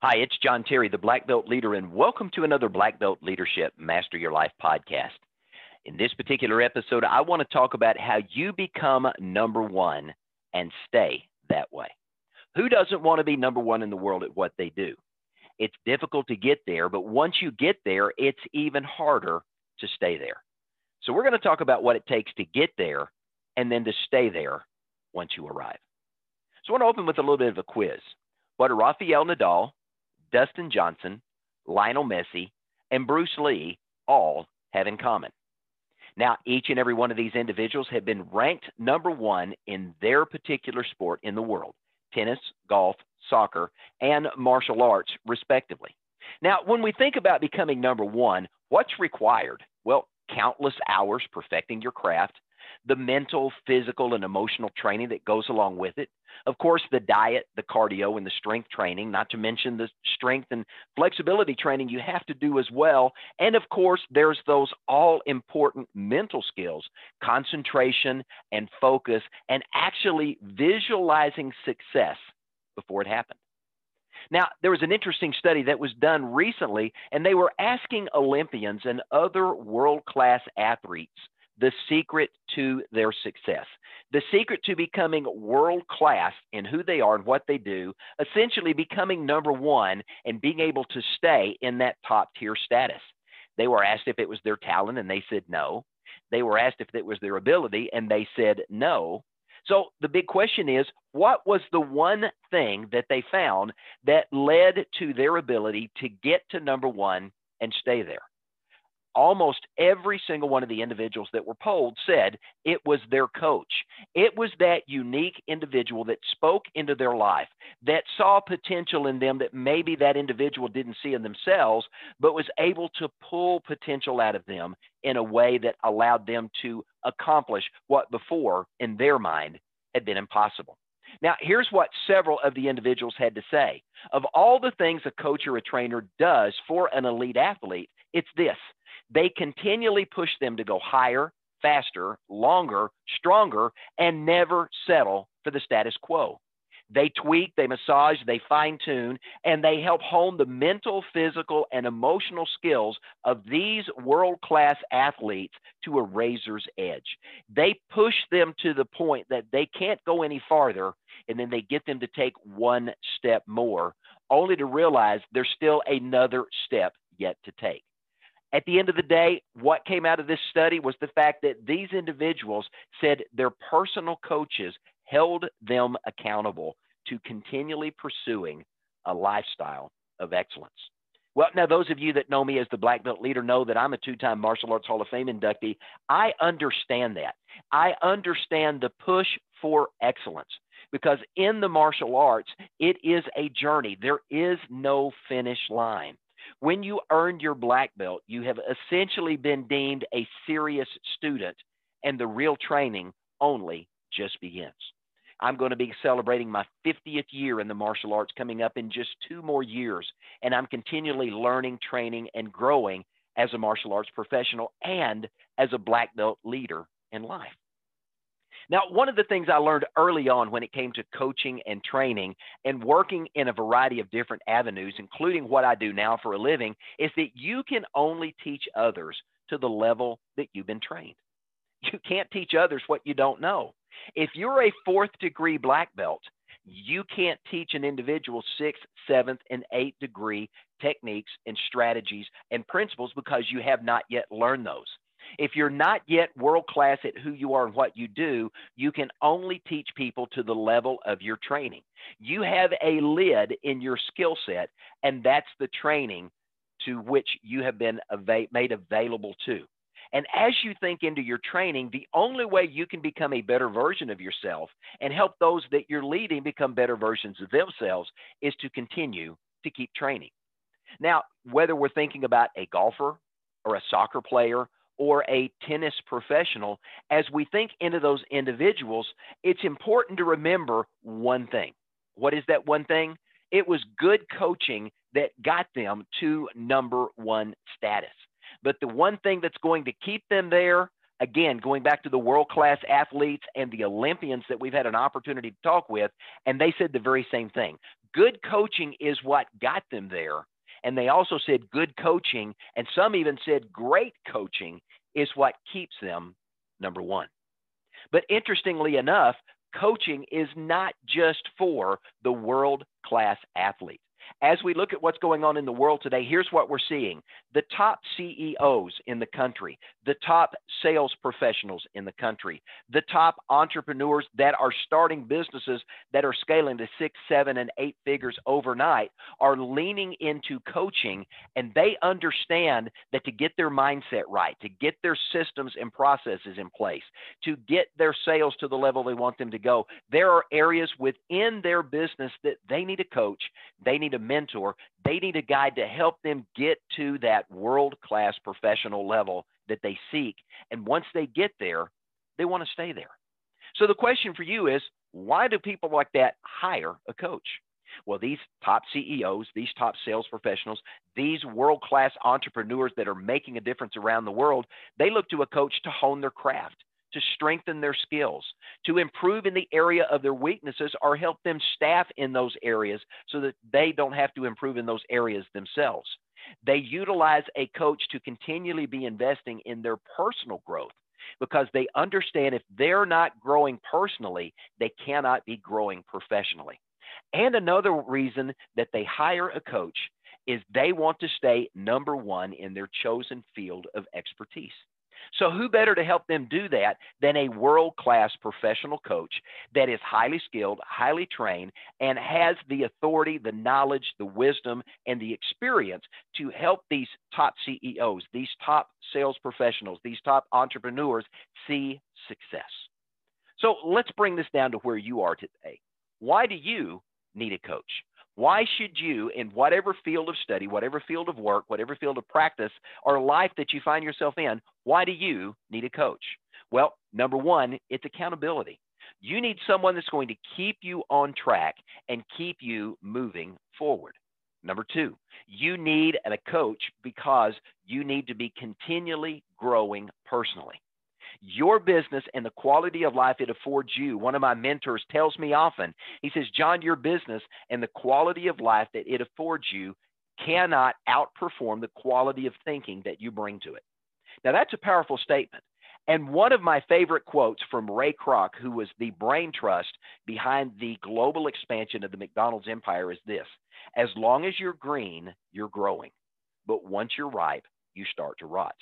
Hi, it's John Terry, the Black Belt Leader, and welcome to another Black Belt Leadership Master Your Life podcast. In this particular episode, I want to talk about how you become number one and stay that way. Who doesn't want to be number one in the world at what they do? It's difficult to get there, but once you get there, it's even harder to stay there. So, we're going to talk about what it takes to get there and then to stay there once you arrive. So, I want to open with a little bit of a quiz. What Rafael Nadal, Dustin Johnson, Lionel Messi, and Bruce Lee all have in common. Now, each and every one of these individuals have been ranked number one in their particular sport in the world tennis, golf, soccer, and martial arts, respectively. Now, when we think about becoming number one, what's required? Well, countless hours perfecting your craft, the mental, physical, and emotional training that goes along with it. Of course, the diet, the cardio, and the strength training, not to mention the strength and flexibility training you have to do as well. And of course, there's those all important mental skills, concentration and focus, and actually visualizing success before it happened. Now, there was an interesting study that was done recently, and they were asking Olympians and other world class athletes the secret to their success. The secret to becoming world class in who they are and what they do, essentially becoming number one and being able to stay in that top tier status. They were asked if it was their talent, and they said no. They were asked if it was their ability, and they said no. So the big question is what was the one thing that they found that led to their ability to get to number one and stay there? Almost every single one of the individuals that were polled said it was their coach. It was that unique individual that spoke into their life, that saw potential in them that maybe that individual didn't see in themselves, but was able to pull potential out of them in a way that allowed them to accomplish what before, in their mind, had been impossible. Now, here's what several of the individuals had to say. Of all the things a coach or a trainer does for an elite athlete, it's this they continually push them to go higher, faster, longer, stronger, and never settle for the status quo. They tweak, they massage, they fine tune, and they help hone the mental, physical, and emotional skills of these world class athletes to a razor's edge. They push them to the point that they can't go any farther, and then they get them to take one step more, only to realize there's still another step yet to take. At the end of the day, what came out of this study was the fact that these individuals said their personal coaches held them accountable to continually pursuing a lifestyle of excellence. Well, now, those of you that know me as the Black Belt leader know that I'm a two time Martial Arts Hall of Fame inductee. I understand that. I understand the push for excellence because in the martial arts, it is a journey. There is no finish line. When you earned your black belt, you have essentially been deemed a serious student, and the real training only just begins. I'm going to be celebrating my 50th year in the martial arts coming up in just two more years, and I'm continually learning, training, and growing as a martial arts professional and as a black belt leader in life. Now, one of the things I learned early on when it came to coaching and training and working in a variety of different avenues, including what I do now for a living, is that you can only teach others to the level that you've been trained. You can't teach others what you don't know. If you're a fourth degree black belt, you can't teach an individual sixth, seventh, and eighth degree techniques and strategies and principles because you have not yet learned those. If you're not yet world class at who you are and what you do, you can only teach people to the level of your training. You have a lid in your skill set, and that's the training to which you have been made available to. And as you think into your training, the only way you can become a better version of yourself and help those that you're leading become better versions of themselves is to continue to keep training. Now, whether we're thinking about a golfer or a soccer player or a tennis professional, as we think into those individuals, it's important to remember one thing. What is that one thing? It was good coaching that got them to number one status. But the one thing that's going to keep them there, again, going back to the world class athletes and the Olympians that we've had an opportunity to talk with, and they said the very same thing Good coaching is what got them there. And they also said good coaching, and some even said great coaching is what keeps them number one. But interestingly enough, coaching is not just for the world class athlete as we look at what's going on in the world today, here's what we're seeing. The top CEOs in the country, the top sales professionals in the country, the top entrepreneurs that are starting businesses that are scaling to six, seven, and eight figures overnight are leaning into coaching and they understand that to get their mindset right, to get their systems and processes in place, to get their sales to the level they want them to go, there are areas within their business that they need a coach, they need a mentor, they need a guide to help them get to that world class professional level that they seek. And once they get there, they want to stay there. So the question for you is why do people like that hire a coach? Well, these top CEOs, these top sales professionals, these world class entrepreneurs that are making a difference around the world, they look to a coach to hone their craft, to strengthen their skills, to improve in the area of their weaknesses, or help them staff in those areas so that they don't have to improve in those areas themselves. They utilize a coach to continually be investing in their personal growth because they understand if they're not growing personally, they cannot be growing professionally. And another reason that they hire a coach is they want to stay number one in their chosen field of expertise. So, who better to help them do that than a world class professional coach that is highly skilled, highly trained, and has the authority, the knowledge, the wisdom, and the experience to help these top CEOs, these top sales professionals, these top entrepreneurs see success? So, let's bring this down to where you are today. Why do you need a coach? Why should you, in whatever field of study, whatever field of work, whatever field of practice or life that you find yourself in, why do you need a coach? Well, number one, it's accountability. You need someone that's going to keep you on track and keep you moving forward. Number two, you need a coach because you need to be continually growing personally your business and the quality of life it affords you. One of my mentors tells me often, he says, John, your business and the quality of life that it affords you cannot outperform the quality of thinking that you bring to it. Now, that's a powerful statement. And one of my favorite quotes from Ray Kroc, who was the brain trust behind the global expansion of the McDonald's empire, is this As long as you're green, you're growing. But once you're ripe, you start to rot.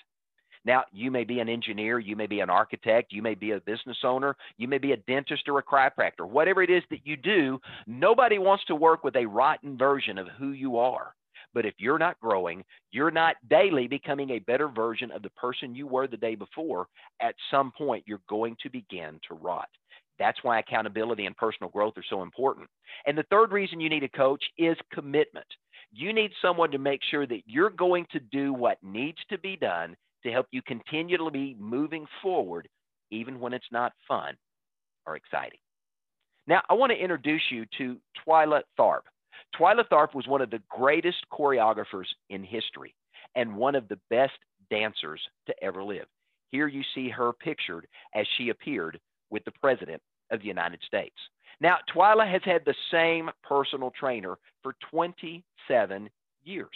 Now, you may be an engineer, you may be an architect, you may be a business owner, you may be a dentist or a chiropractor. Whatever it is that you do, nobody wants to work with a rotten version of who you are. But if you're not growing, you're not daily becoming a better version of the person you were the day before, at some point you're going to begin to rot. That's why accountability and personal growth are so important. And the third reason you need a coach is commitment. You need someone to make sure that you're going to do what needs to be done to help you continue to be moving forward, even when it's not fun or exciting. Now, I want to introduce you to Twyla Tharp. Twyla Tharp was one of the greatest choreographers in history and one of the best dancers to ever live. Here you see her pictured as she appeared with the President of the United States. Now, Twyla has had the same personal trainer for 27 years.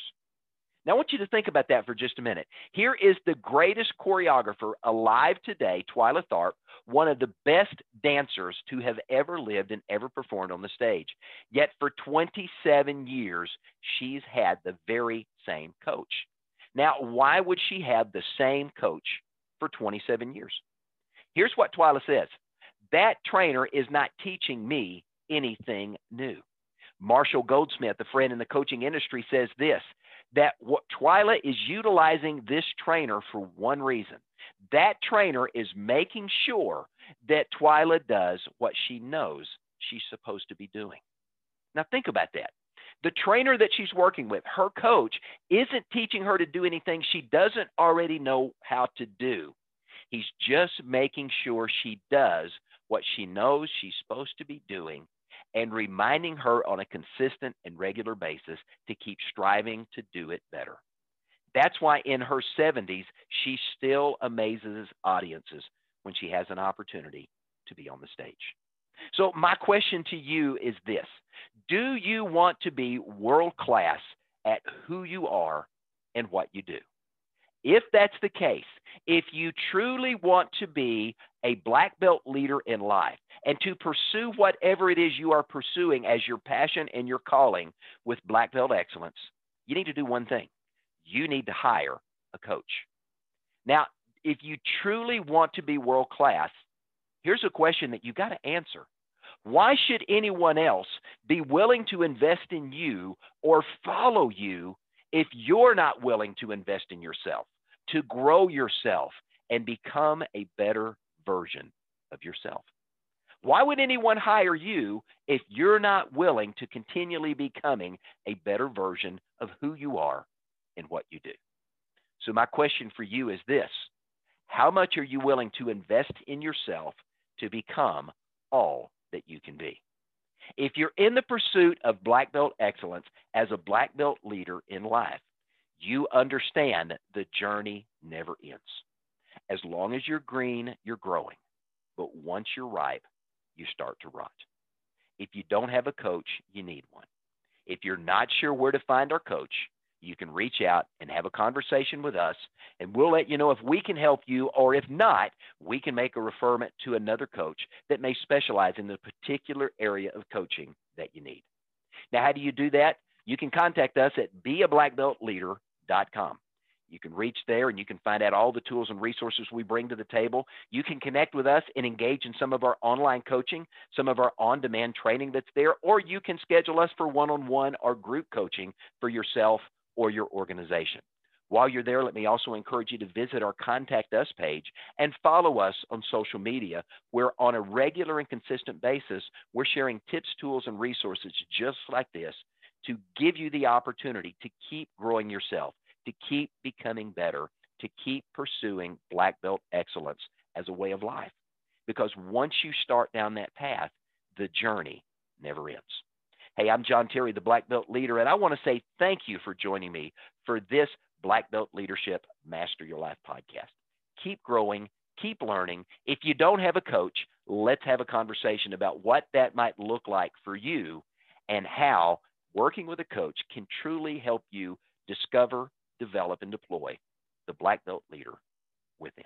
Now, I want you to think about that for just a minute. Here is the greatest choreographer alive today, Twyla Tharp, one of the best dancers to have ever lived and ever performed on the stage. Yet for 27 years, she's had the very same coach. Now, why would she have the same coach for 27 years? Here's what Twyla says that trainer is not teaching me anything new. Marshall Goldsmith, a friend in the coaching industry, says this that what Twyla is utilizing this trainer for one reason. That trainer is making sure that Twyla does what she knows she's supposed to be doing. Now, think about that. The trainer that she's working with, her coach, isn't teaching her to do anything she doesn't already know how to do. He's just making sure she does what she knows she's supposed to be doing and reminding her on a consistent and regular basis to keep striving to do it better. That's why in her 70s, she still amazes audiences when she has an opportunity to be on the stage. So, my question to you is this Do you want to be world class at who you are and what you do? If that's the case, if you truly want to be a black belt leader in life and to pursue whatever it is you are pursuing as your passion and your calling with black belt excellence, you need to do one thing. You need to hire a coach. Now, if you truly want to be world class, here's a question that you got to answer. Why should anyone else be willing to invest in you or follow you if you're not willing to invest in yourself, to grow yourself and become a better version of yourself? Why would anyone hire you if you're not willing to continually becoming a better version of who you are and what you do? So, my question for you is this How much are you willing to invest in yourself to become all that you can be? If you're in the pursuit of black belt excellence as a black belt leader in life, you understand the journey never ends. As long as you're green, you're growing. But once you're ripe, you start to rot. If you don't have a coach, you need one. If you're not sure where to find our coach, you can reach out and have a conversation with us, and we'll let you know if we can help you, or if not, we can make a referment to another coach that may specialize in the particular area of coaching that you need. Now, how do you do that? You can contact us at beablackbeltleader.com. You can reach there and you can find out all the tools and resources we bring to the table. You can connect with us and engage in some of our online coaching, some of our on demand training that's there, or you can schedule us for one on one or group coaching for yourself or your organization. While you're there, let me also encourage you to visit our Contact Us page and follow us on social media, where on a regular and consistent basis, we're sharing tips, tools, and resources just like this to give you the opportunity to keep growing yourself, to keep becoming better, to keep pursuing black belt excellence as a way of life. Because once you start down that path, the journey never ends. Hey, I'm John Terry, the Black Belt Leader, and I want to say thank you for joining me for this Black Belt Leadership Master Your Life podcast. Keep growing, keep learning. If you don't have a coach, let's have a conversation about what that might look like for you and how working with a coach can truly help you discover, develop, and deploy the Black Belt Leader within.